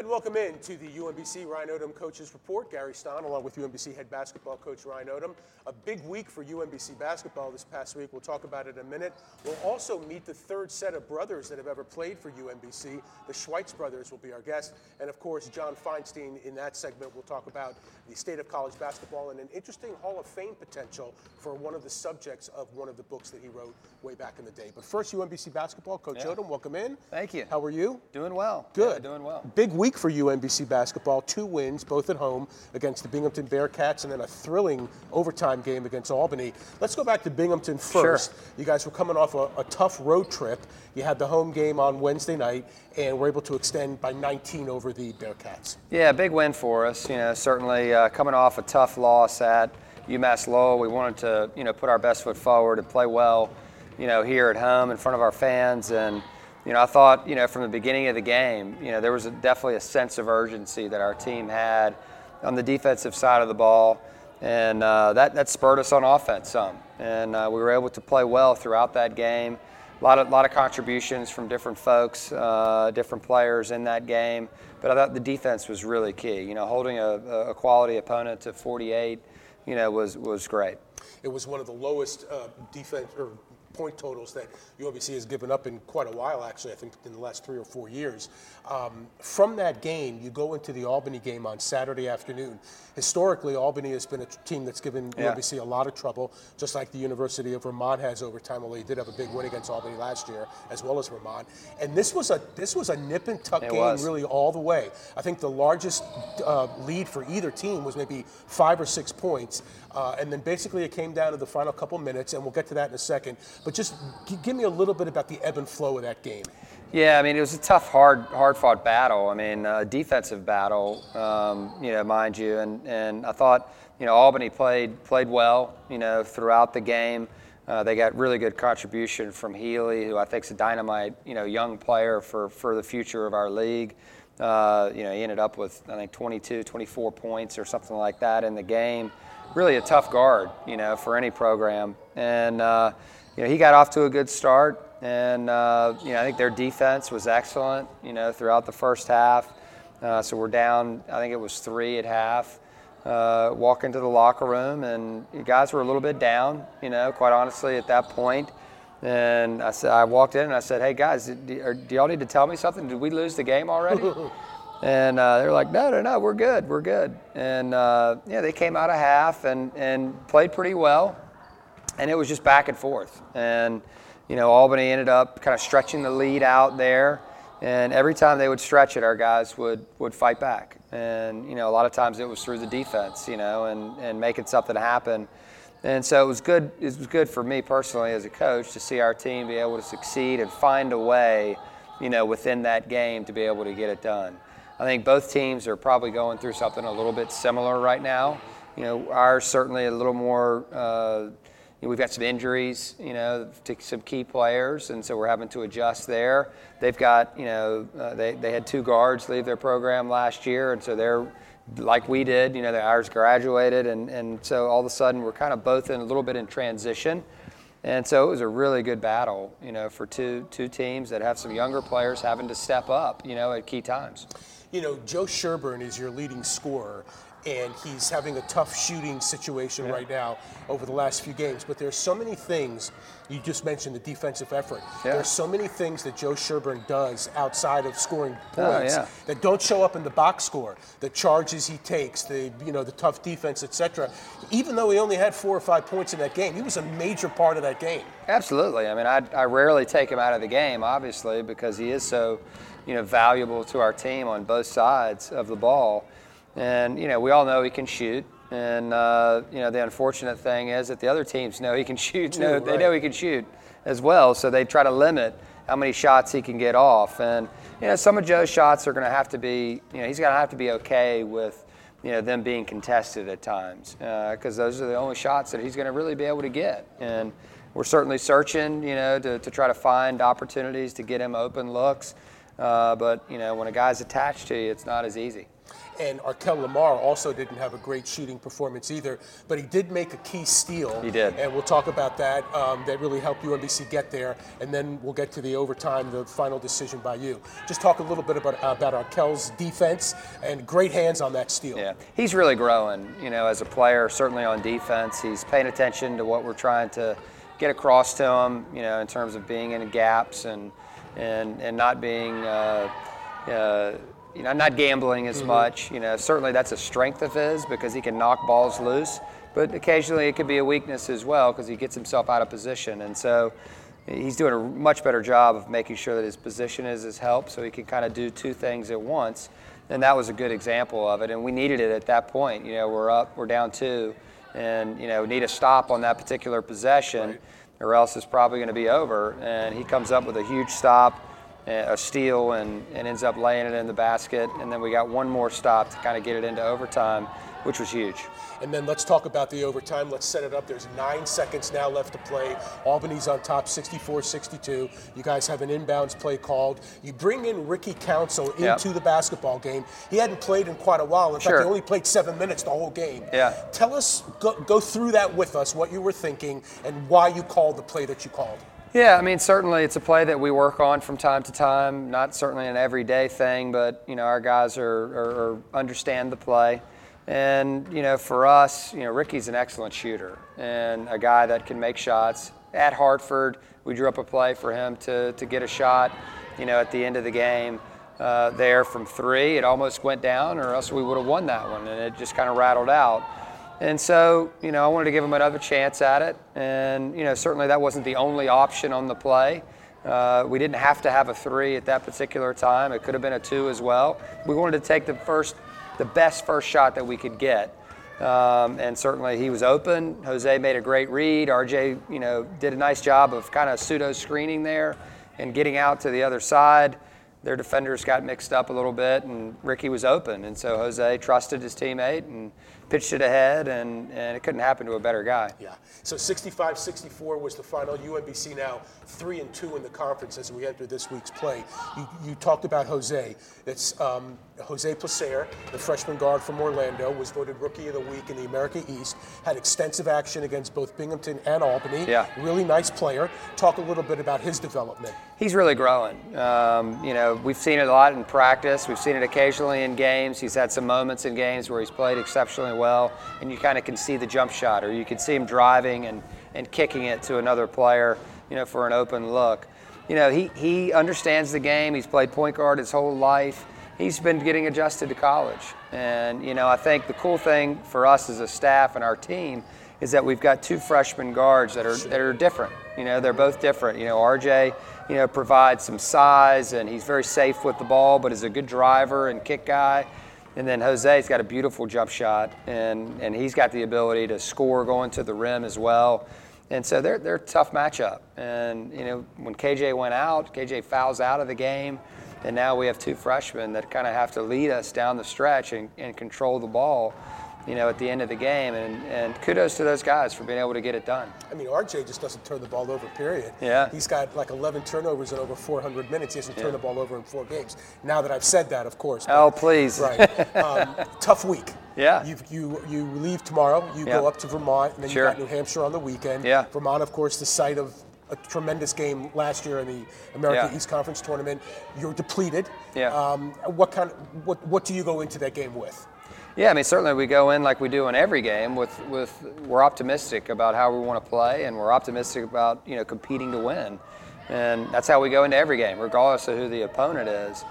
And welcome in to the UMBC Ryan Odom Coaches Report. Gary Stein, along with UMBC head basketball coach Ryan Odom. A big week for UMBC basketball this past week. We'll talk about it in a minute. We'll also meet the third set of brothers that have ever played for UMBC. The Schwietz brothers will be our guest. And of course, John Feinstein in that segment We'll talk about the state of college basketball and an interesting Hall of Fame potential for one of the subjects of one of the books that he wrote way back in the day. But first, UMBC basketball, Coach Yeah. Odom, welcome in. Thank you. How are you? Doing well. Good. Yeah, doing well. Big week for UMBC basketball. Two wins, both at home against the Binghamton Bearcats, and then a thrilling overtime game against Albany. Let's go back to Binghamton first. You guys were coming off a, a tough road trip. You had the home game on Wednesday night, and were able to extend by 19 over the Bearcats. Yeah, big win for us. You know, certainly uh, coming off a tough loss at UMass Lowell, we wanted to you know put our best foot forward and play well. You know, here at home in front of our fans, and you know, I thought you know from the beginning of the game, you know, there was a, definitely a sense of urgency that our team had on the defensive side of the ball, and uh, that that spurred us on offense some, and uh, we were able to play well throughout that game. A lot of lot of contributions from different folks, uh, different players in that game. But I thought the defense was really key. You know, holding a, a quality opponent to 48, you know, was was great. It was one of the lowest uh, defense or point totals that UMBC has given up in quite a while, actually, I think in the last three or four years. Um, from that game, you go into the Albany game on Saturday afternoon. Historically, Albany has been a team that's given Yeah. UMBC a lot of trouble, just like the University of Vermont has over time, although they did have a big win against Albany last year, as well as Vermont. And this was a this was a nip and tuck It game, was. really all the way. I think the largest uh, lead for either team was maybe five or six points. Uh, and then basically it came down to the final couple minutes, and we'll get to that in a second. But just g- give me a little bit about the ebb and flow of that game. Yeah, I mean, it was a tough, hard, hard-fought battle. I mean, uh, defensive battle, um, you know, mind you. And, and I thought, you know, Albany played played well, you know, throughout the game. Uh, they got really good contribution from Healy, who I think is a dynamite, you know, young player for, for the future of our league. Uh, you know, he ended up with, I think, 22, 24 points or something like that in the game. Really a tough guard, you know, for any program. And, uh, you know, he got off to a good start. And, uh, you know, I think their defense was excellent, you know, throughout the first half. Uh, so we're down, I think it was three at half. Uh, walk into the locker room, and you guys were a little bit down, you know, quite honestly, at that point. And I said, I walked in and I said, "Hey guys, do, do y'all need to tell me something? Did we lose the game already?" and uh, they're like, "No, no, no, we're good, we're good." And uh, yeah, they came out of half and and played pretty well, and it was just back and forth. And you know, Albany ended up kind of stretching the lead out there. And every time they would stretch it, our guys would, would fight back. And, you know, a lot of times it was through the defense, you know, and, and making something happen. And so it was good. It was good for me personally as a coach to see our team be able to succeed and find a way, you know, within that game to be able to get it done. I think both teams are probably going through something a little bit similar right now. You know, ours certainly a little more. Uh, you know, we've got some injuries, you know, to some key players, and so we're having to adjust there. They've got, you know, uh, they, they had two guards leave their program last year, and so they're like we did, you know, their ours graduated, and, and so all of a sudden we're kind of both in a little bit in transition. And so it was a really good battle, you know, for two two teams that have some younger players having to step up, you know, at key times. You know, Joe Sherburne is your leading scorer, and he's having a tough shooting situation right now over the last few games. But there's so many things. You just mentioned the defensive effort. Yeah. There's so many things that Joe Sherburne does outside of scoring Oh, points yeah. that don't show up in the box score. The charges he takes, the you know the tough defense, etc. Even though he only had four or five points in that game, he was a major part of that game. Absolutely. I mean, I, I rarely take him out of the game, obviously, because he is so, you know, valuable to our team on both sides of the ball. And you know, we all know he can shoot. And uh, you know, the unfortunate thing is that the other teams know he can shoot. Too, know, They know he can shoot as well, so they try to limit how many shots he can get off. And you know, some of Joe's shots are going to have to be, you know, he's going to have to be okay with, you know, them being contested at times, because those are the only shots that he's going to really be able to get. And we're certainly searching, you know, to, to try to find opportunities to get him open looks. Uh, but you know, when a guy's attached to you, it's not as easy. And Arkel Lamar also didn't have a great shooting performance either, but he did make a key steal. He did. And we'll talk about that. Um, that really helped UMBC get there. And then we'll get to the overtime, the final decision by you. Just talk a little bit about, about Arkel's defense and great hands on that steal. Yeah, he's really growing, you know, as a player, certainly on defense. He's paying attention to what we're trying to get across to him, you know, in terms of being in gaps and, and, and not being. Uh, uh, you know, not gambling as mm-hmm. much. You know, certainly that's a strength of his because he can knock balls loose. But occasionally it could be a weakness as well because he gets himself out of position. And so he's doing a much better job of making sure that his position is his help so he can kind of do two things at once. And that was a good example of it. And we needed it at that point. You know, we're up, we're down two, and, you know, need a stop on that particular possession right. Or else it's probably going to be over. And he comes up with a huge stop eh, a steal and, and ends up laying it in the basket. And then we got one more stop to kind of get it into overtime, which was huge. And then let's talk about the overtime. Let's set it up. There's nine seconds now left to play. Albany's on top 64 62. You guys have an inbounds play called. You bring in Ricky Council into yep. the basketball game. He hadn't played in quite a while. In sure. fact, he only played seven minutes the whole game. Yeah. Tell us, go, go through that with us, what you were thinking, and why you called the play that you called. Yeah, I mean, certainly it's a play that we work on from time to time. Not certainly an everyday thing, but you know, our guys are, are, are, understand the play, and you know, for us, you know, Ricky's an excellent shooter and a guy that can make shots. At Hartford, we drew up a play for him to to get a shot. You know, at the end of the game. Uh, there from three, it almost went down, or else we would have won that one, and it just kind of rattled out. And so, you know, I wanted to give him another chance at it. And, you know, certainly that wasn't the only option on the play. Uh, we didn't have to have a three at that particular time. It could have been a two as well. We wanted to take the first, the best first shot that we could get. Um, and certainly he was open. Jose made a great read. RJ, you know, did a nice job of kind of pseudo screening there and getting out to the other side. Their defenders got mixed up a little bit, and Ricky was open. And so Jose trusted his teammate and pitched it ahead, and, and it couldn't happen to a better guy. Yeah. So 65 64 was the final. UMBC now 3 and 2 in the conference as we enter this week's play. You, you talked about Jose. It's um, Jose Placer, the freshman guard from Orlando, was voted Rookie of the Week in the America East, had extensive action against both Binghamton and Albany. Yeah. Really nice player. Talk a little bit about his development. He's really growing. Um, you know, we've seen it a lot in practice. We've seen it occasionally in games. He's had some moments in games where he's played exceptionally well, and you kind of can see the jump shot, or you can see him driving and, and kicking it to another player, you know, for an open look. You know, he, he understands the game. He's played point guard his whole life. He's been getting adjusted to college. And, you know, I think the cool thing for us as a staff and our team is that we've got two freshman guards that are, that are different. You know, they're both different. You know, RJ, you know, provides some size and he's very safe with the ball, but is a good driver and kick guy. And then Jose's got a beautiful jump shot, and, and he's got the ability to score going to the rim as well. And so they're, they're a tough matchup. And, you know, when KJ went out, KJ fouls out of the game, and now we have two freshmen that kind of have to lead us down the stretch and, and control the ball you know, at the end of the game. And, and kudos to those guys for being able to get it done. I mean, RJ just doesn't turn the ball over, period. Yeah. He's got like 11 turnovers in over 400 minutes. He hasn't yeah. turned the ball over in four games. Now that I've said that, of course. But, oh, please. Right. Um, tough week. Yeah. You you you leave tomorrow. You go up to Vermont, and then sure. you got New Hampshire on the weekend. Yeah. Vermont, of course, the site of a tremendous game last year in the American yeah. East Conference tournament. You're depleted. Yeah. Um, what kind? Of, what what do you go into that game with? Yeah, I mean certainly we go in like we do in every game with with we're optimistic about how we want to play and we're optimistic about you know competing to win, and that's how we go into every game, regardless of who the opponent is.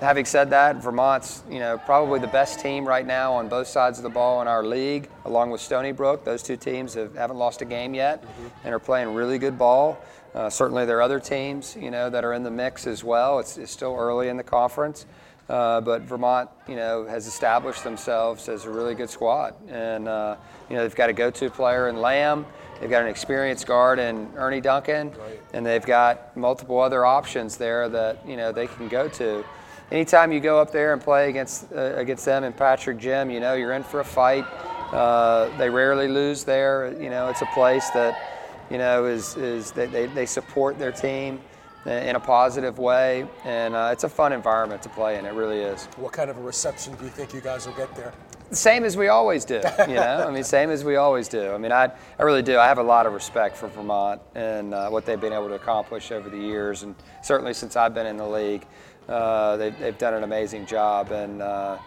Having said that, Vermont's you know probably the best team right now on both sides of the ball in our league, along with Stony Brook. Those two teams have, haven't lost a game yet mm-hmm. and are playing really good ball. Uh, certainly, there are other teams you know that are in the mix as well. It's, it's still early in the conference. Uh, but Vermont, you know, has established themselves as a really good squad, and uh, you know they've got a go-to player in Lamb, they've got an experienced guard in Ernie Duncan, right. and they've got multiple other options there that you know they can go to. Anytime you go up there and play against uh, against them and Patrick Gym, you know you're in for a fight. Uh, they rarely lose there. You know, it's a place that you know is is they, they, they support their team in a positive way, and uh, it's a fun environment to play in. It really is. What kind of a reception do you think you guys will get there? Same as we always do, you know. I mean, same as we always do. I mean, I, I really do. I have a lot of respect for Vermont and uh, what they've been able to accomplish over the years, and certainly since I've been in the league, uh, they've, they've done an amazing job, and uh,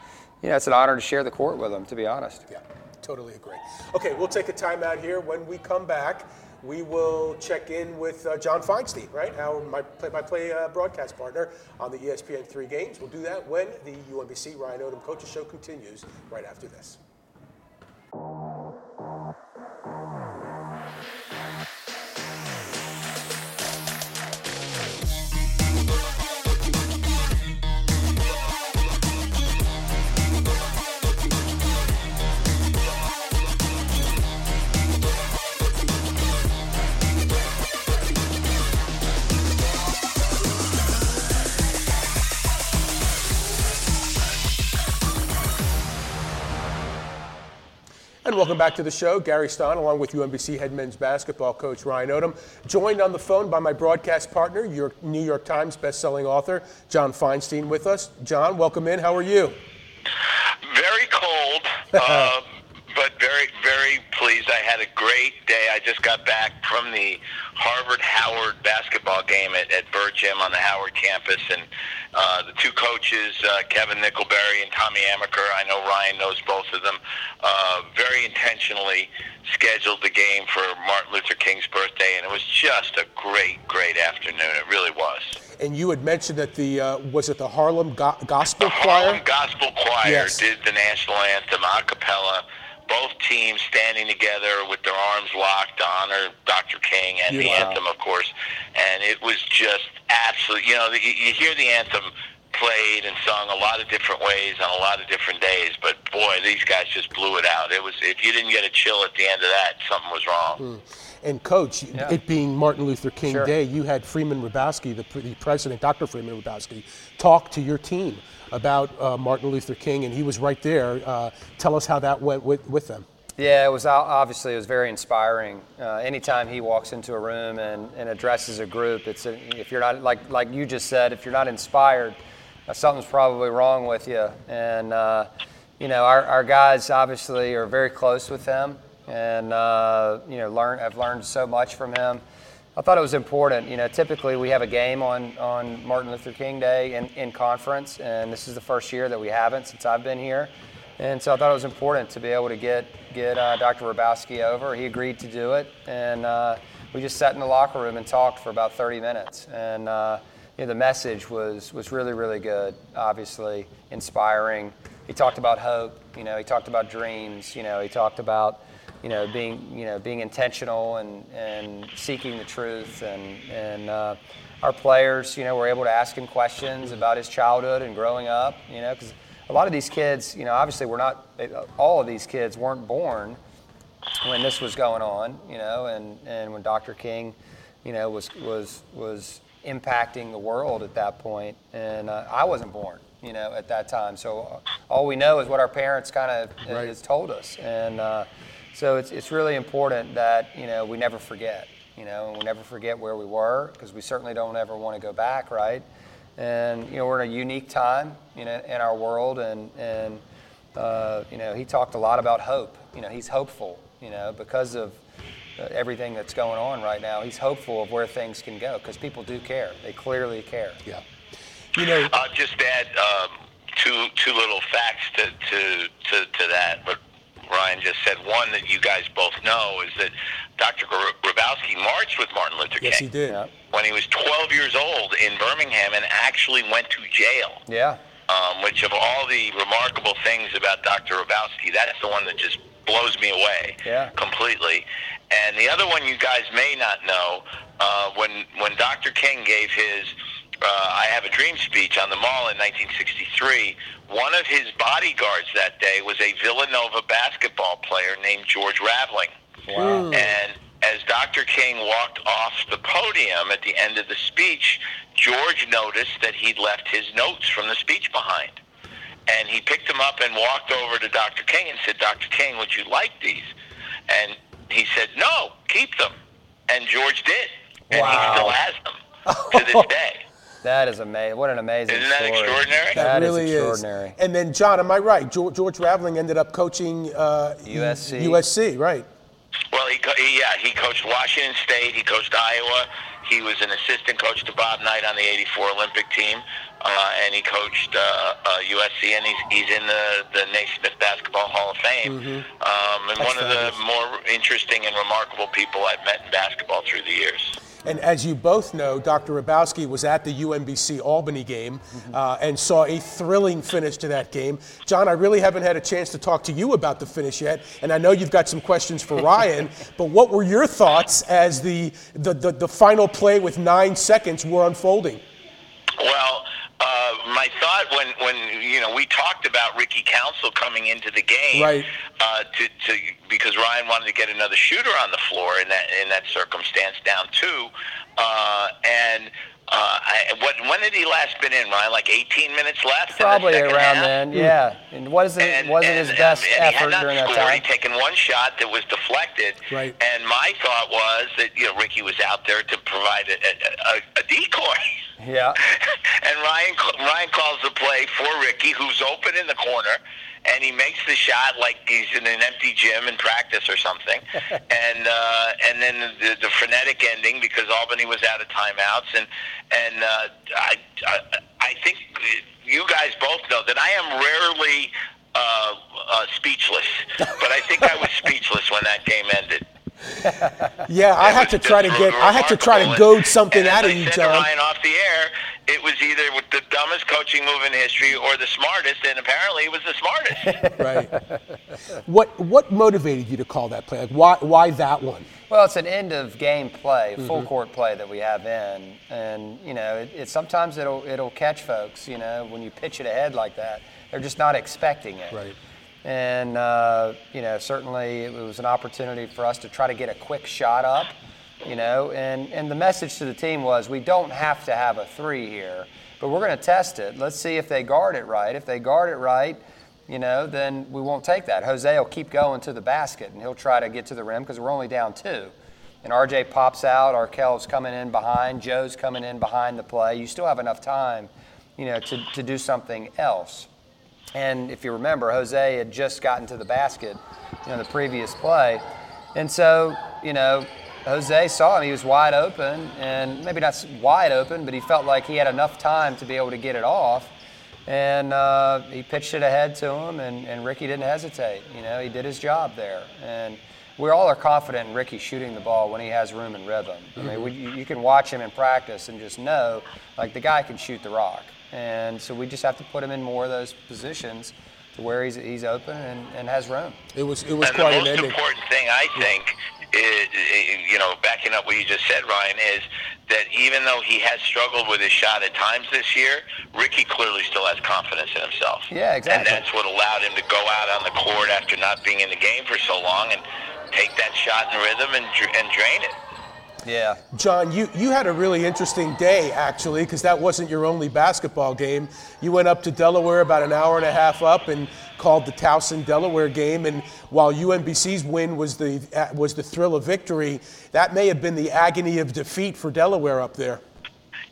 you know, it's an honor to share the court with them. To be honest. Yeah, totally agree. Okay, we'll take a timeout here. When we come back we will check in with uh, John Feinstein, right? Our my play-by-play uh, broadcast partner on the ESPN three games. We'll do that when the UMBC Ryan Odom Coaches Show continues right after this. Welcome back to the show. Gary Stein, along with UMBC head men's basketball coach Ryan Odom, joined on the phone by my broadcast partner, your New York Times bestselling author, John Feinstein, with us. John, welcome in. How are you? Very cold, uh, but very, very pleased. I had a great day. I just got back from the Harvard Howard basketball game at, at Burr Gym on the Howard campus, and uh, the two coaches, uh, Kevin Nickelberry and Tommy Amaker, I know Ryan knows both of them, uh, very intentionally scheduled the game for Martin Luther King's birthday, and it was just a great, great afternoon. It really was. And you had mentioned that the uh, was it the Harlem Go- Gospel the Choir? Harlem Gospel Choir yes. did the national anthem a cappella both teams standing together with their arms locked to honor Dr. King and the anthem, of course. And it was just absolutely, you know, you hear the anthem played and sung a lot of different ways on a lot of different days, but boy, these guys just blew it out. It was if you didn't get a chill at the end of that, something was wrong. Mm. And coach, yeah. it being Martin Luther King sure. Day, you had Freeman Hrabowski, the, the president, Dr. Freeman Hrabowski, talk to your team about uh, Martin Luther King, and he was right there. Uh, tell us how that went with, with them. Yeah, it was obviously it was very inspiring. Uh, anytime he walks into a room and, and addresses a group, it's a, if you're not like like you just said, if you're not inspired, uh, something's probably wrong with you. And uh, you know, our, our guys obviously are very close with him, and uh, you know, learn have learned so much from him. I thought it was important. You know, typically we have a game on, on Martin Luther King Day in, in conference, and this is the first year that we haven't since I've been here. And so I thought it was important to be able to get get uh, Dr. Hrabowski over. He agreed to do it, and uh, we just sat in the locker room and talked for about 30 minutes. And uh, you know, the message was was really really good. Obviously inspiring. He talked about hope. You know, he talked about dreams. You know, he talked about you know, being, you know, being intentional and, and seeking the truth. And, and uh, our players, you know, were able to ask him questions about his childhood and growing up, you know, because a lot of these kids, you know, obviously we're not, all of these kids weren't born when this was going on, you know, and, and when Dr. King, you know, was, was, was impacting the world at that. And uh, I wasn't born, you know, at that time. So all we know is what our parents kind of right. has told us. And, uh, so it's, it's really important that you know we never forget, you know, and we never forget where we were because we certainly don't ever want to go back, right? And you know we're in a unique time, you know, in our world, and and uh, you know he talked a lot about hope. You know, he's hopeful, you know, because of uh, everything that's going on right now. He's hopeful of where things can go because people do care. They clearly care. Yeah. You know, I'll just add um, two two little facts to to to, to that, but Ryan just said. One that you guys both know is that Dr. Hrabowski marched with Martin Luther King. Yes, he did. When he was 12 years old in Birmingham and actually went to jail. Yeah. Um, which of all the remarkable things about Dr. Hrabowski, that's the one that just blows me away yeah. completely. And the other one you guys may not know, uh, when when Dr. King gave his uh, I Have a Dream speech on the mall in 1963, one of his bodyguards that day was a Villanova basketball player named George Raveling. Wow. And as Dr. King walked off the podium at the end of the speech, George noticed that he'd left his notes from the speech behind. And he picked them up and walked over to Dr. King and said, Dr. King, would you like these? And he said, no, keep them. And George did. And wow. he still has them. to this day. That is amazing. What an amazing Isn't that story. extraordinary? That That is really extraordinary. And then, John, am I right? George, George Raveling ended up coaching uh, USC. USC, right? Well, he, co- he yeah he coached Washington State. He coached Iowa. He was an assistant coach to Bob Knight on the '84 Olympic team, uh, and he coached uh, uh, USC. And he's he's in the the Naismith Basketball Hall of Fame. Um, and That's one of the fabulous. more interesting and remarkable people I've met in basketball through the years. And as you both know, Dr. Hrabowski was at the UMBC Albany game uh, and saw a thrilling finish to that game. John, I really haven't had a chance to talk to you about the finish yet, and I know you've got some questions for Ryan. but what were your thoughts as the the, the, the final play with nine seconds were unfolding? Well, uh, my thought when, when you know we talked about Ricky Council coming into the game, Right. Uh, to, to because Ryan wanted to get another shooter on the floor in that in that circumstance, down two, uh, and. Uh, I, what, when had he last been in, Ryan? Like 18 minutes left? in the Probably around half? then, yeah. And wasn't And- wasn't and- his best and he effort during that time. He'd taken one shot that was deflected. Right. And my thought was that you know Ricky was out there to provide a, a, a, a decoy. Yeah. and Ryan Ryan calls the play for Ricky, who's open in the corner, and he makes the shot like he's in an empty gym in practice or something. and uh, and then the, the frenetic ending because Albany was out of timeouts, and and uh, I, I I think you guys both know that I am rarely. Uh, uh, speechless, but I think I was speechless when that game ended. Yeah, I It had to try to get, I had to try to goad something and out of you, John. Ryan off the air, it was either with the dumbest coaching move in history or the smartest, and apparently it was the smartest. Right. what what motivated you to call that play? Like why why that one? Well, it's an end of game play, Mm-hmm. full court play that we have in, and you know, it, it sometimes it'll it'll catch folks. You know, when you pitch it ahead like that, they're just not expecting it. Right. And uh, you know, certainly it was an opportunity for us to try to get a quick shot up. You know, and and the message to the team was we don't have to have a three here, but we're going to test it. Let's see if they guard it right. If they guard it right, you know, then we won't take that. Jose will keep going to the basket and he'll try to get to the rim because we're only down two. And RJ pops out, Arkel's coming in behind, Joe's coming in behind the play. You still have enough time, you know, to, to do something else. And if you remember, Jose had just gotten to the basket, you know, the previous play. And so, you know, Jose saw him. He was wide open, and maybe not wide open, but he felt like he had enough time to be able to get it off. And uh, he pitched it ahead to him, and, and Ricky didn't hesitate. You know, he did his job there. And we all are confident in Ricky shooting the ball when he has room and rhythm. I mean, we, you you can watch him in practice and just know, like, the guy can shoot the rock. And so we just have to put him in more of those positions to where he's, he's open and, and has room. It was it was and the quite an most ending. important thing, I think, is, you know, backing up what you just said, Ryan, is that even though he has struggled with his shot at times this year, Ricky clearly still has confidence in himself. Yeah, exactly. And that's what allowed him to go out on the court after not being in the game for so long and take that shot in rhythm and, and drain it. Yeah. John, you, you had a really interesting day, actually, because that wasn't your only basketball game. You went up to Delaware about an hour and a half up and called the Towson Delaware game. And while UMBC's win was the, was the thrill of victory, that may have been the agony of defeat for Delaware up there.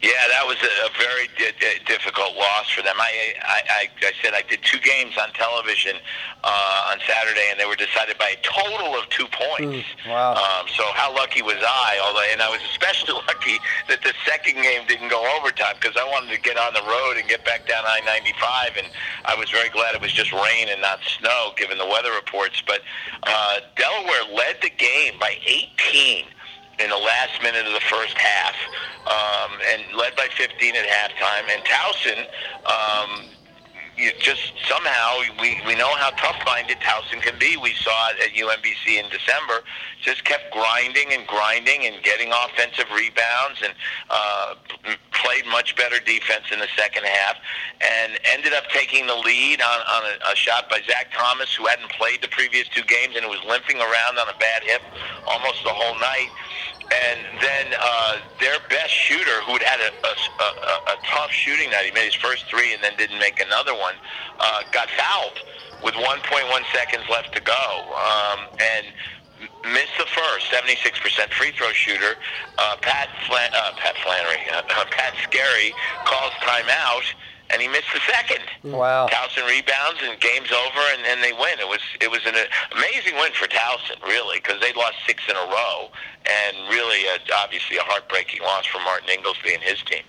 Yeah, that was a, very di- di- difficult loss for them. I, I, I, I said I did two games on television uh, on Saturday, and they were decided by a total of two points. Wow. Um, so how lucky was I? Although, and I was especially lucky that the second game didn't go overtime because I wanted to get on the road and get back down I-95, and I was very glad it was just rain and not snow, given the weather reports. But uh, Delaware led the game by 18 in the last minute of the first half, um, and led by 15 at halftime. And Towson, um, you just somehow we, we know how tough-minded Towson can be. We saw it at UMBC in December. Just kept grinding and grinding and getting offensive rebounds and uh, played much better defense in the second half and ended up taking the lead on, on a, a shot by Zach Thomas, who hadn't played the previous two games and was limping around on a bad hip almost the whole night and then uh, their best shooter, who had had a, a, a, a tough shooting night, he made his first three and then didn't make another one, uh, got fouled with 1.1 seconds left to go. Um, and missed the first, 76% free throw shooter. Uh, Pat Flan- uh, Pat Flannery, Pat Skerry calls timeout, and he missed the second. Wow. Towson rebounds and game's over, and, then they win. It was it was an amazing win for Towson, really, because they'd lost six in a row, and really, uh, obviously, a heartbreaking loss for Martin Ingelsby and his team.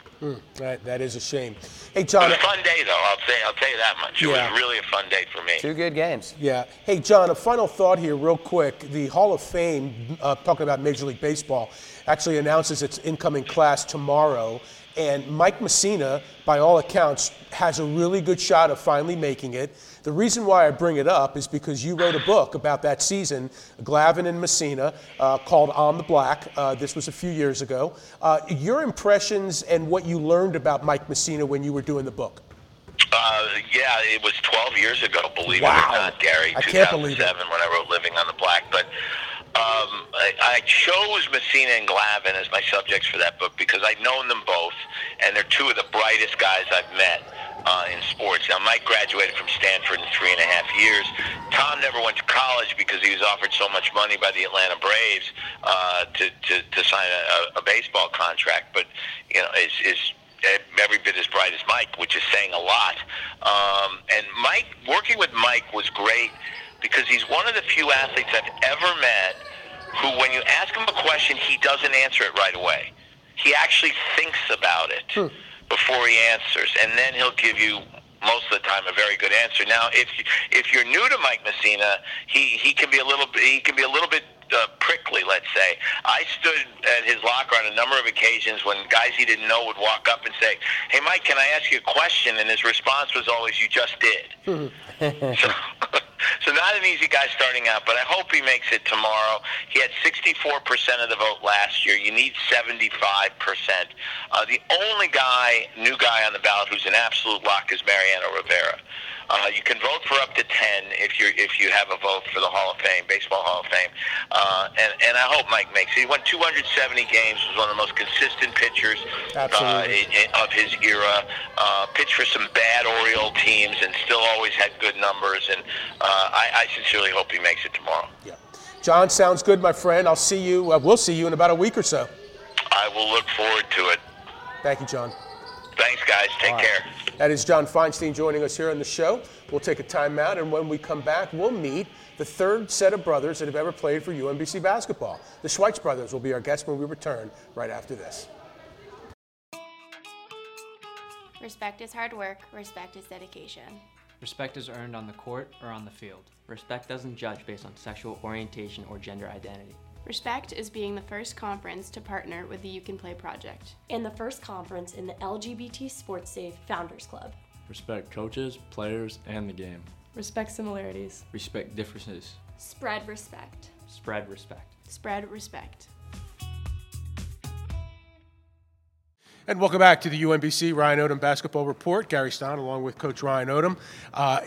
That, that is a shame. Hey, John. It John. was a fun day, though. I'll say I'll tell you that much. It Yeah. was really a fun day for me. Two good games. Yeah. Hey, John, a final thought here, real quick. The Hall of Fame, uh, talking about Major League Baseball, actually announces its incoming class tomorrow. And Mike Mussina, by all accounts, has a really good shot of finally making it. The reason why I bring it up is because you wrote a book about that season, Glavine and Mussina, uh, called On the Black. Uh, this was a few years ago. Uh, your impressions and what you learned about Mike Mussina when you were doing the book. Uh, yeah, it was 12 years ago, believe Wow. it or not, Gary. I can't believe it. 2007 when I wrote Living on the Black. I, chose Mussina and Glavine as my subjects for that book because I've known them both, and they're two of the brightest guys I've met. Uh, in sports. Now, Mike graduated from Stanford in three and a half years. Tom never went to college because he was offered so much money by the Atlanta Braves uh, to, to, to sign a, a baseball contract. But, you know, is, is every bit as bright as Mike, which is saying a lot. Um, and Mike, working with Mike was great because he's one of the few athletes I've ever met who, when you ask him a question, he doesn't answer it right away. He actually thinks about it before he answers, and then he'll give you most of the time a very good answer. Now, if you, if you're new to Mike Mussina, he, he can be a little he can be a little bit uh, prickly, let's say. I stood at his locker on a number of occasions when guys he didn't know would walk up and say, "Hey, Mike, can I ask you a question?" And his response was always, "You just did." so, so not an easy guy starting out, but I hope he makes it tomorrow. He had 64% of the vote last year. You need 75%. Uh, the only guy, new guy on the ballot who's an absolute lock is Mariano Rivera. Uh, you can vote for up to 10 if you if you have a vote for the Hall of Fame, Baseball Hall of Fame. Uh, and, and I hope Mike makes it. He won 270 games, was one of the most consistent pitchers uh, in- in- of his era. Uh, pitched for some bad Oriole teams and still always had good numbers. And uh, I, I sincerely hope he makes it tomorrow. Yeah. John, sounds good, my friend. I'll see you. Uh, we'll see you in about a week or so. I will look forward to it. Thank you, John. Thanks, guys. Take care. That is John Feinstein joining us here on the show. We'll take a timeout, and when we come back, we'll meet the third set of brothers that have ever played for UMBC basketball. The Schwietz brothers will be our guests when we return right after this. Respect is hard work, respect is dedication. Respect is earned on the court or on the field. Respect doesn't judge based on sexual orientation or gender identity. Respect is being the first conference to partner with the You Can Play project. and the first conference in the LGBT Sports Safe Founders Club. Respect coaches, players, and the game. Respect similarities. Respect differences. Spread respect. Spread respect. Spread respect. And welcome back to the UMBC Ryan Odom Basketball Report. Gary Stein along with Coach Ryan Odom. Uh,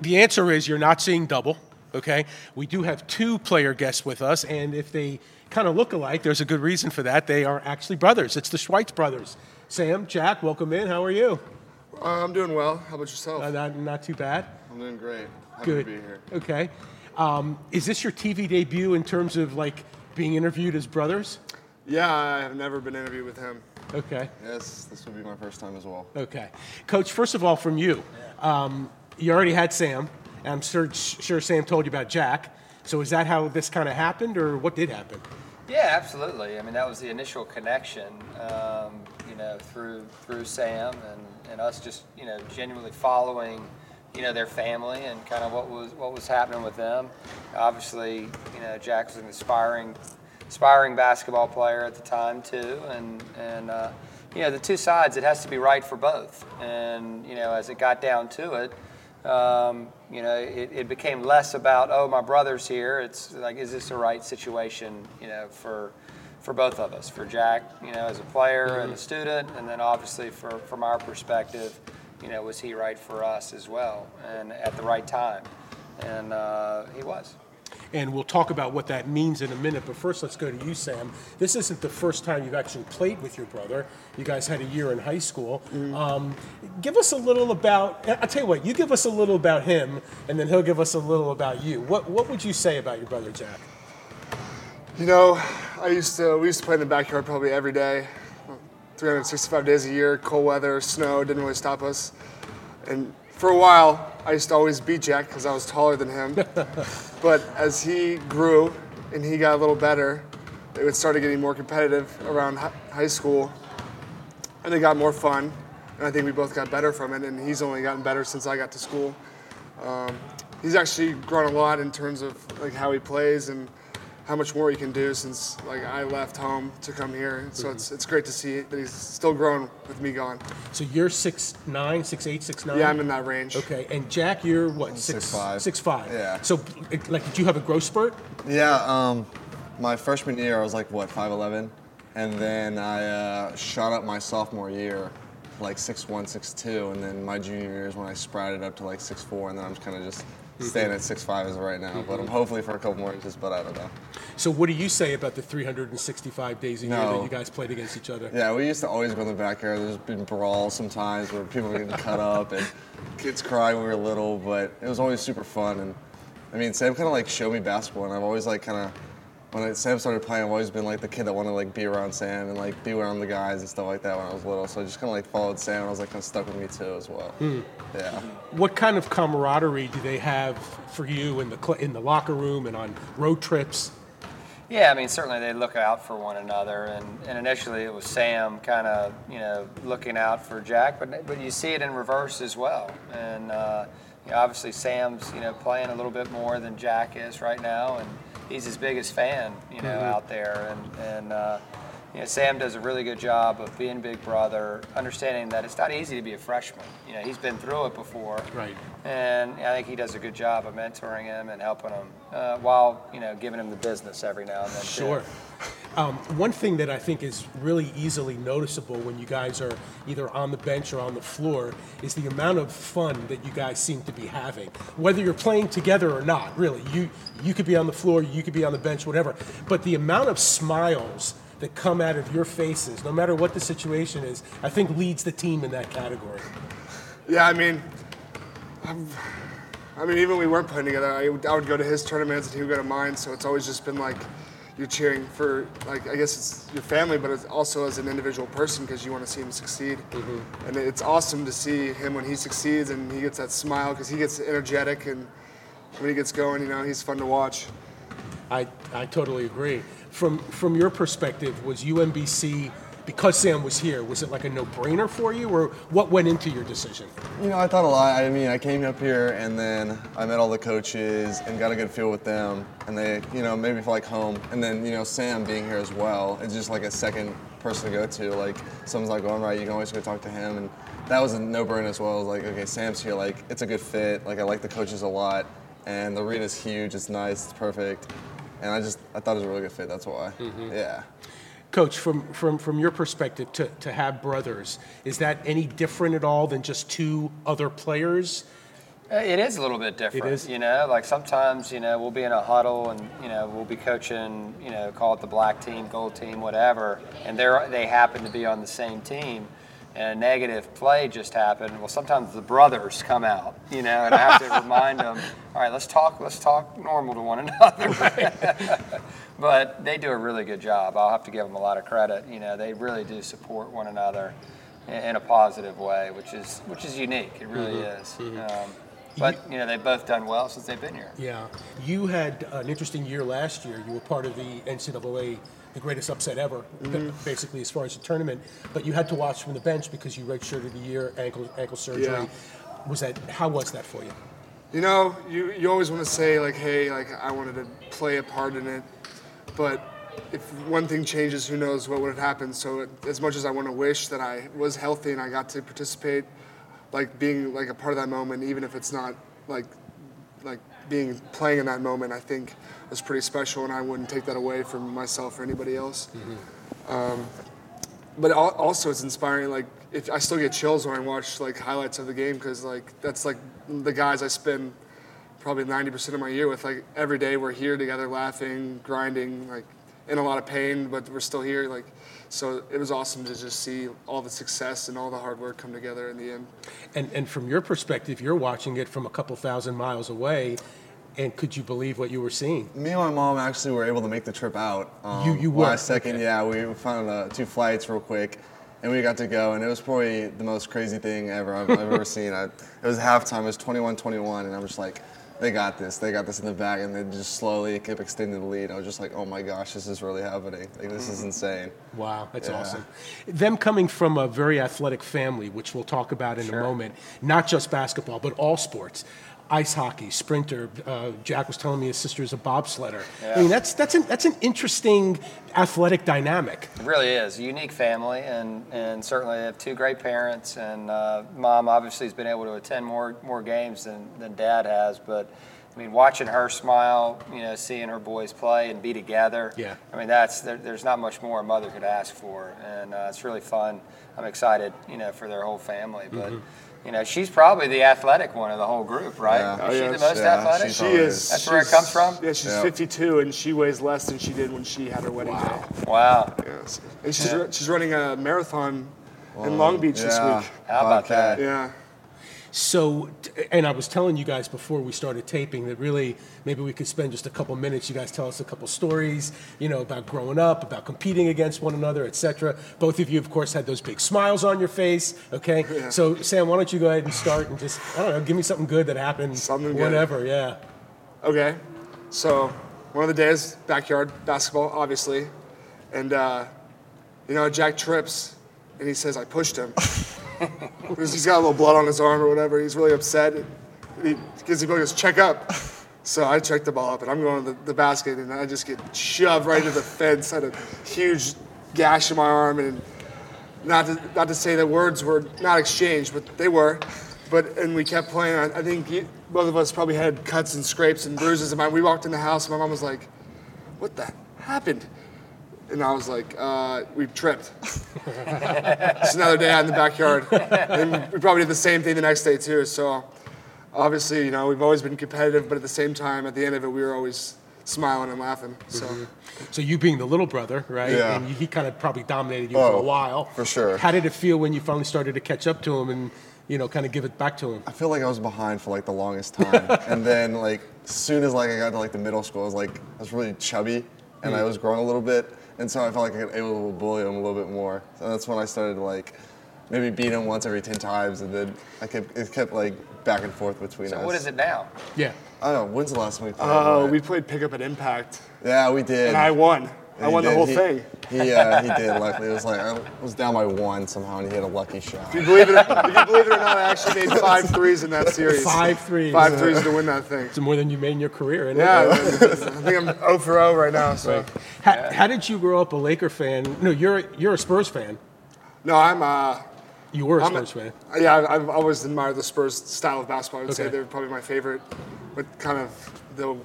the answer is you're not seeing double, okay? We do have two player guests with us, and if they kind of look alike, there's a good reason for that. They are actually brothers. It's the Schwietz brothers. Sam, Jack, welcome in. How are you? Uh, I'm doing well. How about yourself? Uh, not, not too bad. I'm doing great. Happy Good. to be here. Okay. Um, is this your TV debut in terms of like being interviewed as brothers? Yeah, I have never been interviewed with him. Okay. Yes, this will be my first time as well. Okay. Coach, first of all, from you, um, you already had Sam, and I'm sure, sure Sam told you about Jack. So is that how this kind of happened, or what did happen? Yeah, absolutely. I mean, that was the initial connection, um, you know, through through Sam and, and us just, you know, genuinely following, you know, their family and kind of what was what was happening with them. Obviously, you know, Jack was an aspiring aspiring basketball player at the time too, and and uh, you know, the two sides it has to be right for both. And you know, as it got down to it, um, you know, it, it became less about oh my brother's here. It's like is this the right situation, you know, for for both of us, for Jack, you know, as a player and a student, and then obviously for from our perspective, you know, was he right for us as well and at the right time, and uh, he was. And we'll talk about what that means in a minute. But first, let's go to you, Sam. This isn't the first time you've actually played with your brother. You guys had a year in high school. Um, give us a little about. I'll tell you what. You give us a little about him, and then he'll give us a little about you. What What would you say about your brother, Jack? You know, I used to we used to play in the backyard probably every day, 365 days a year. Cold weather, snow didn't really stop us. And for a while, I used to always beat Jack because I was taller than him. but as he grew and he got a little better, it started getting more competitive around high school, and it got more fun. And I think we both got better from it. And he's only gotten better since I got to school. Um, he's actually grown a lot in terms of like how he plays and how much more he can do since like I left home to come here. So it's it's great to see that he's still growing with me gone. So you're six nine, six eight, six nine. Yeah, I'm in that range. Okay, and Jack, you're what? Six, 6'5". Six five. Yeah. So, like, did you have a growth spurt? Yeah, um, my freshman year I was like what 5'11", and then I uh, shot up my sophomore year, like 6'1", 6'2", and then my junior year is when I sprouted up to like 6'4", and then I'm just kind of just Mm-hmm. staying at 6'5", as of right now. But I'm hopefully for a couple more inches, but I don't know. So, what do you say about the 365 days a year that you guys played against each other? Yeah, we used to always go in the backyard. There's been brawls sometimes where people were getting cut up and kids cry when we were little, but it was always super fun. And I mean, Sam kind of like showed me basketball, and I've always like kind of when I, Sam started playing, I've always been like the kid that wanted to like be around Sam and like be around the guys and stuff like that when I was little. So I just kind of like followed Sam, and I was like kind of stuck with me too as well. Yeah. What kind of camaraderie do they have for you in the cl- in the locker room and on road trips? Yeah, I mean, certainly they look out for one another, and, and initially it was Sam kind of, you know, looking out for Jack, but but you see it in reverse as well, and uh, you know, obviously Sam's, you know, playing a little bit more than Jack is right now, and he's his biggest fan, you know, out there, and and uh, you know, Sam does a really good job of being big brother, understanding that it's not easy to be a freshman. You know, he's been through it before, Right. and I think he does a good job of mentoring him and helping him, uh, while you know giving him the business every now and then. Sure. Um, one thing that I think is really easily noticeable when you guys are either on the bench or on the floor is the amount of fun that you guys seem to be having. Whether you're playing together or not, really, you you could be on the floor, you could be on the bench, whatever. But the amount of smiles that come out of your faces, no matter what the situation is, I think leads the team in that category. Yeah, I mean, I'm, I mean, even when we weren't playing together, I would, I would go to his tournaments and he would go to mine. So it's always just been like you're cheering for, like, I guess it's your family, but it's also as an individual person because you want to see him succeed. Mm-hmm. And it's awesome to see him when he succeeds and he gets that smile because he gets energetic and when he gets going, you know, he's fun to watch. I, I totally agree. From from your perspective, was UMBC because Sam was here? Was it like a no-brainer for you, or what went into your decision? You know, I thought a lot. I mean, I came up here and then I met all the coaches and got a good feel with them, and they, you know, made me feel like home. And then, you know, Sam being here as well, it's just like a second person to go to. Like, someone's not oh, going right, you can always go talk to him. And that was a no-brainer as well. Like, okay, Sam's here. Like, it's a good fit. Like, I like the coaches a lot, and the arena's huge. It's nice. It's perfect. And I just, I thought it was a really good fit. That's why. Yeah. Coach, from, from, from your perspective, to, to have brothers, is that any different at all than just two other players? Uh, It is a little bit different, It is. you know. Like sometimes, you know, we'll be in a huddle and you know we'll be coaching, you know, call it the black team, gold team, whatever, and they're they happen to be on the same team, and a negative play just happened. Well, sometimes the brothers come out, you know, and I have to remind them, all right, let's talk, let's talk normal to one another. but they do a really good job. I'll have to give them a lot of credit. You know, they really do support one another in, a positive way, which is which is unique. It really is. Um, but you know, they've both done well since they've been here. Yeah. You had an interesting year last year. You were part of the NCAA, the greatest upset ever, mm-hmm. ba- basically, as far as the tournament. But you had to watch from the bench because you redshirted the year, ankle ankle surgery. Yeah. Was that how was that for you? You know, you, you always want to say like, hey, like I wanted to play a part in it, but if one thing changes, who knows what would have happened. So it, as much as I want to wish that I was healthy and I got to participate, like being like a part of that moment, even if it's not like like being playing in that moment, I think was pretty special, and I wouldn't take that away from myself or anybody else. Um, but also it's inspiring. Like if I still get chills when I watch like highlights of the game because like that's like the guys I spend probably 90% of my year with. Like every day we're here together, laughing, grinding, like in a lot of pain, but we're still here. Like so it was awesome to just see all the success and all the hard work come together in the end. And and from your perspective, you're watching it from a couple thousand miles away. And could you believe what you were seeing? Me and my mom actually were able to make the trip out. Um, You- you were? last second. Okay. Yeah, we found uh, two flights real quick, and we got to go, and it was probably the most crazy thing ever I've, I've ever seen. I, it was halftime. It was 21-21, and I'm just like, they got this. They got this in the bag, and they just slowly kept extending the lead. I was just like, oh my gosh, this is really happening. Like this is mm-hmm. insane. Wow, that's Yeah. awesome. Them coming from a very athletic family, which we'll talk about in a moment, not just basketball, but all sports. Ice hockey, sprinter. Uh, Jack was telling me his sister is a bobsledder. I mean, that's that's an that's an interesting athletic dynamic. It really is a unique family, and, and certainly they have two great parents. And uh, mom obviously has been able to attend more more games than, than dad has. But I mean, watching her smile, you know, seeing her boys play and be together. Yeah. I mean, that's there, there's not much more a mother could ask for, and uh, it's really fun. I'm excited, you know, for their whole family. But you know, she's probably the athletic one of the whole group, right? Yeah. Is she Oh, the most Yeah, athletic? she She is. That's where it comes from? Yeah, she's Yeah. 52 and she weighs less than she did when she had her wedding day. Wow. Yes. And she's, ru- she's running a marathon in Long Beach this yeah. week. How about 5K. that? Yeah. So, and I was telling you guys before we started taping that really maybe we could spend just a couple minutes. You guys tell us a couple stories, you know, about growing up, about competing against one another, etc. Both of you, of course, had those big smiles on your face. Okay, so Sam, why don't you go ahead and start and just I don't know, give me something good that happened, Something good. whatever. Yeah. Okay. So, one of the days, backyard basketball, obviously. And, uh, you know, Jack trips and he says, I pushed him. He's got a little blood on his arm or whatever. He's really upset. He gives the goes, check up. So I check the ball up and I'm going to the, the basket and I just get shoved right into the fence. I had a huge gash in my arm and not to, not to say that words were not exchanged, but they were. But and we kept playing. I, I think you, both of us probably had cuts and scrapes and bruises. And my, we walked in the house. And my mom was like, "What the happened?" And I was like, uh, "We tripped." it's another day out in the backyard, and we probably did the same thing the next day too. So obviously, you know, we've always been competitive, but at the same time, at the end of it, we were always smiling and laughing. So. So you being the little brother, right? Yeah. And he kind of probably dominated you for a Oh, while. for sure. How did it feel when you finally started to catch up to him and you know kind of give it back to him? I feel like I was behind for like the longest time, and then like as soon as like I got to like the middle school, I was like I was really chubby, and I was growing a little bit, and so I felt like I was able to bully him a little bit more. So that's when I started to like maybe beat him once every ten times, and then I kept it kept like back and forth between So us. what is it now? Yeah. I don't know. When's the last time we played? Oh, What? we played pickup at Impact, yeah, we did. and I won. I He won the whole He- thing. He uh, he did. Luckily, it was like I was down by one somehow, and he had a lucky shot. If you believe it, if you believe it or not, I actually made five threes in that series. Five threes. Five threes to win that thing. It's more than you made in your career. Isn't Yeah, It? I think I'm 0 for 0 right now. So How, how did you grow up a Laker fan? No, you're you're a Spurs fan. no, I'm. Uh, You were a I'm Spurs fan. yeah, I've, I've always admired the Spurs style of basketball. I would say they're probably my favorite. But kind of the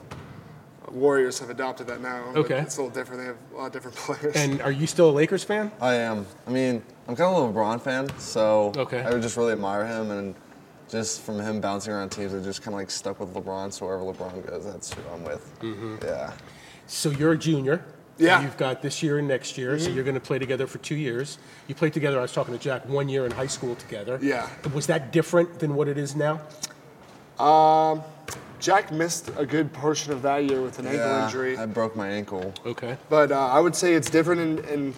Warriors have adopted that now. but Okay. it's a little different. They have a lot of different players. And are you still a Lakers fan? I am. I mean, I'm kind of a LeBron fan, so Okay. I would just really admire him, and just from him bouncing around teams, I just kind of like stuck with LeBron. So wherever LeBron goes, that's who I'm with. Yeah. So you're a junior. Yeah. You've got this year and next year, so you're going to play together for two years. You played together. I was talking to Jack one year in high school together. Yeah. Was that different than what it is now? Um, Jack missed a good portion of that year with an ankle injury. I broke my ankle. Okay. But uh, I would say it's different in, in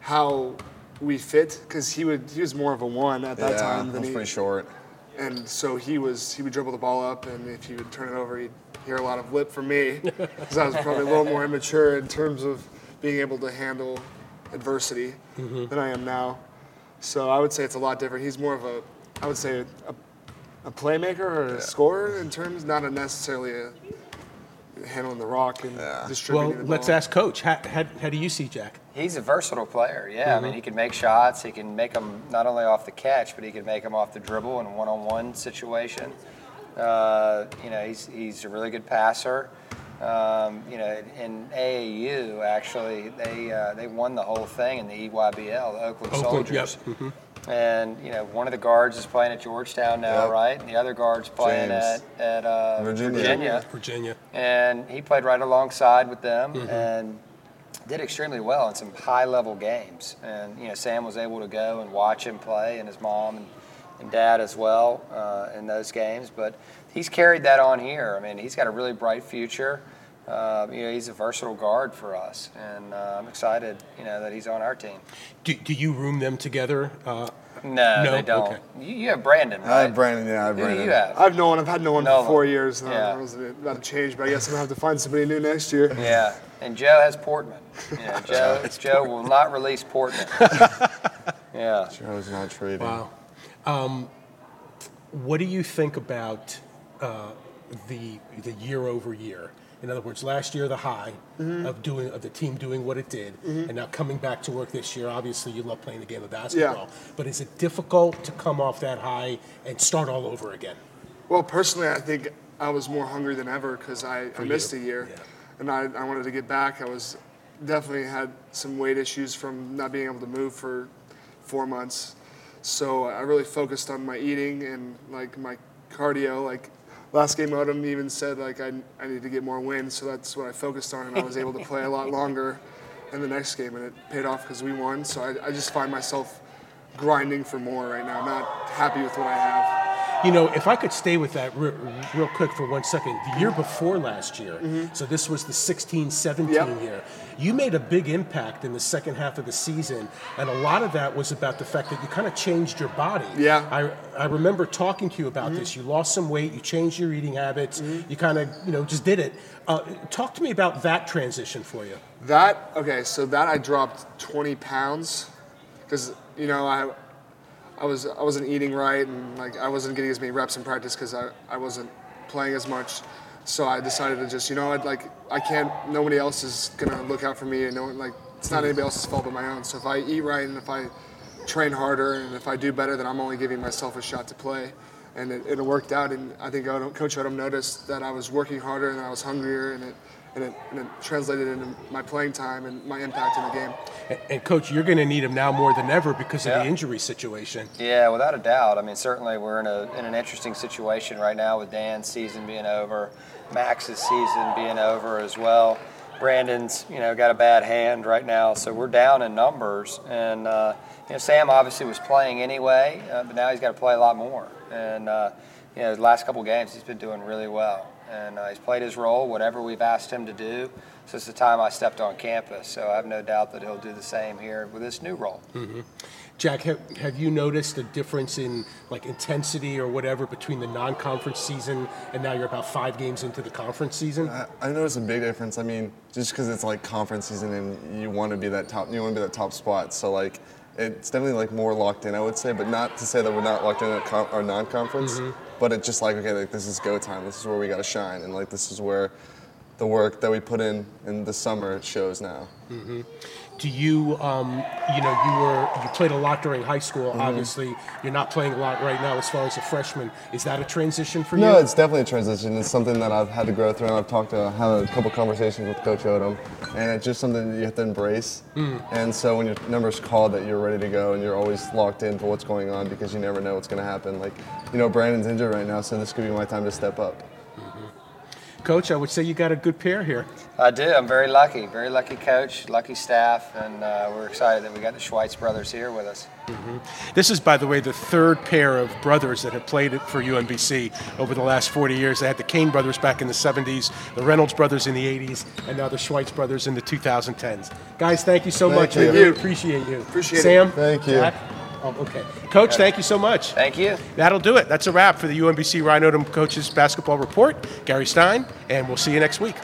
how we fit because he would he was more of a one at that yeah, time I than was he, pretty short. and so he was he would dribble the ball up and if he would turn it over he'd hear a lot of lip from me because I was probably a little more immature in terms of being able to handle adversity mm-hmm. than I am now. So I would say it's a lot different. He's more of a I would say a, a playmaker or a scorer in terms, not a necessarily a handling the rock and Well, distributing the let's ask Coach. How, how, how do you see Jack? He's a versatile player. Yeah, I mean, mm-hmm. he can make shots. He can make them not only off the catch, but he can make them off the dribble in a one-on-one situation. Uh, you know, he's he's a really good passer. Um, you know, in AAU, actually, they uh, they won the whole thing in the EYBL, the Oakland, Oakland, yep. Soldiers. And you know, one of the guards is playing at Georgetown now, Yep. right? And the other guard's playing James. at at uh, Virginia. Virginia Virginia. and he played right alongside with them and did extremely well in some high level games. And you know, Sam was able to go and watch him play, and his mom and, and dad as well uh, in those games. But he's carried that on here. I mean, he's got a really bright future. Uh, you know, he's a versatile guard for us, and uh, I'm excited, you know, that he's on our team. Do, do you room them together? Uh, No, No? they don't. Okay. You, you have Brandon, I have Brandon. Yeah, I have Who do Brandon. you have? I've no one. I've had no one No for four years. Now. Yeah. I was about to change, but I guess I'm gonna have to find somebody new next year. Yeah, and Joe has Portman. Yeah, Joe, it's Joe will not release Portman. yeah. Joe's not trading. Wow. Um, what do you think about uh, the the year over year? In other words, last year the high of doing of the team doing what it did, and now coming back to work this year. Obviously, you love playing the game of basketball, but is it difficult to come off that high and start all over again? Well, personally, I think I was more hungry than ever because I, I missed you, a year, yeah. and I, I wanted to get back. I was definitely had some weight issues from not being able to move for four months, so I really focused on my eating and like my cardio. Like last game, Odom even said like I, I need to get more wins, so that's what I focused on, and I was able to play a lot longer in the next game, and it paid off because we won. So I, I just find myself grinding for more right now. I'm not happy with what I have. You know, if I could stay with that re- real quick for one second, the year before last year, so this was the 16 17 Mm-hmm. Yep. year, you made a big impact in the second half of the season. And a lot of that was about the fact that you kind of changed your body. Yeah. Mm-hmm. I, I remember talking to you about this. You lost some weight, you changed your eating habits, you kind of, you know, just did it. Uh, talk to me about that transition for you. That okay, so that I dropped 20 pounds because you know I I was I wasn't eating right and like I wasn't getting as many reps in practice because I, I wasn't playing as much. So I decided to just you know what like I can't nobody else is gonna look out for me and no one like it's not anybody else's fault but my own. So if I eat right and if I train harder and if I do better, then I'm only giving myself a shot to play. And it, it worked out, and I think Coach Odom noticed that I was working harder and I was hungrier, and it, and it, and it translated into my playing time and my impact in the game. And, and coach, you're going to need him now more than ever because of Yeah. the injury situation. Yeah, without a doubt. I mean, certainly we're in a in an interesting situation right now with Dan's season being over, Max's season being over as well. Brandon's, you know, got a bad hand right now, so we're down in numbers. And uh, you know, Sam obviously was playing anyway, uh, but now he's got to play a lot more. And uh, you know, the last couple games he's been doing really well, and uh, he's played his role, whatever we've asked him to do since the time I stepped on campus. So I have no doubt that he'll do the same here with this new role. Jack, have, have you noticed a difference in like intensity or whatever between the non-conference season and now you're about five games into the conference season? I, I noticed a big difference. I mean, just because it's like conference season and you want to be that top, you want to be that top spot. So like, it's definitely like more locked in, I would say. But not to say that we're not locked in at con- our non-conference. But it's just like, okay, like this is go time. This is where we got to shine, and like this is where the work that we put in in the summer shows now. Mm-hmm. Do you, um, you know, you were you played a lot during high school. Mm-hmm. Obviously, you're not playing a lot right now as far as a freshman. Is that a transition for you? No, it's definitely a transition. It's something that I've had to grow through, and I've talked to, had a couple conversations with Coach Odom, and it's just something that you have to embrace. Mm. And so when your number's called, that you're ready to go, and you're always locked in for what's going on because you never know what's going to happen. Like, you know, Brandon's injured right now, so this could be my time to step up. Coach, I would say you got a good pair here. I do. I'm very lucky. Very lucky coach, lucky staff, and uh, we're excited that we got the Schwietz brothers here with us. This is, by the way, the third pair of brothers that have played for UMBC over the last 40 years. They had the Kane brothers back in the 70s, the Reynolds brothers in the 80s, and now the Schwietz brothers in the 2010s. Guys, thank you so Thank much. you. I Thank really you. appreciate you. Appreciate it. Sam? Thank you. Jack? Oh, okay. Coach, thank you so much. Thank you. That'll do it. That's a wrap for the UMBC Ryan Coaches Basketball Report. Gary Stein, and we'll see you next week.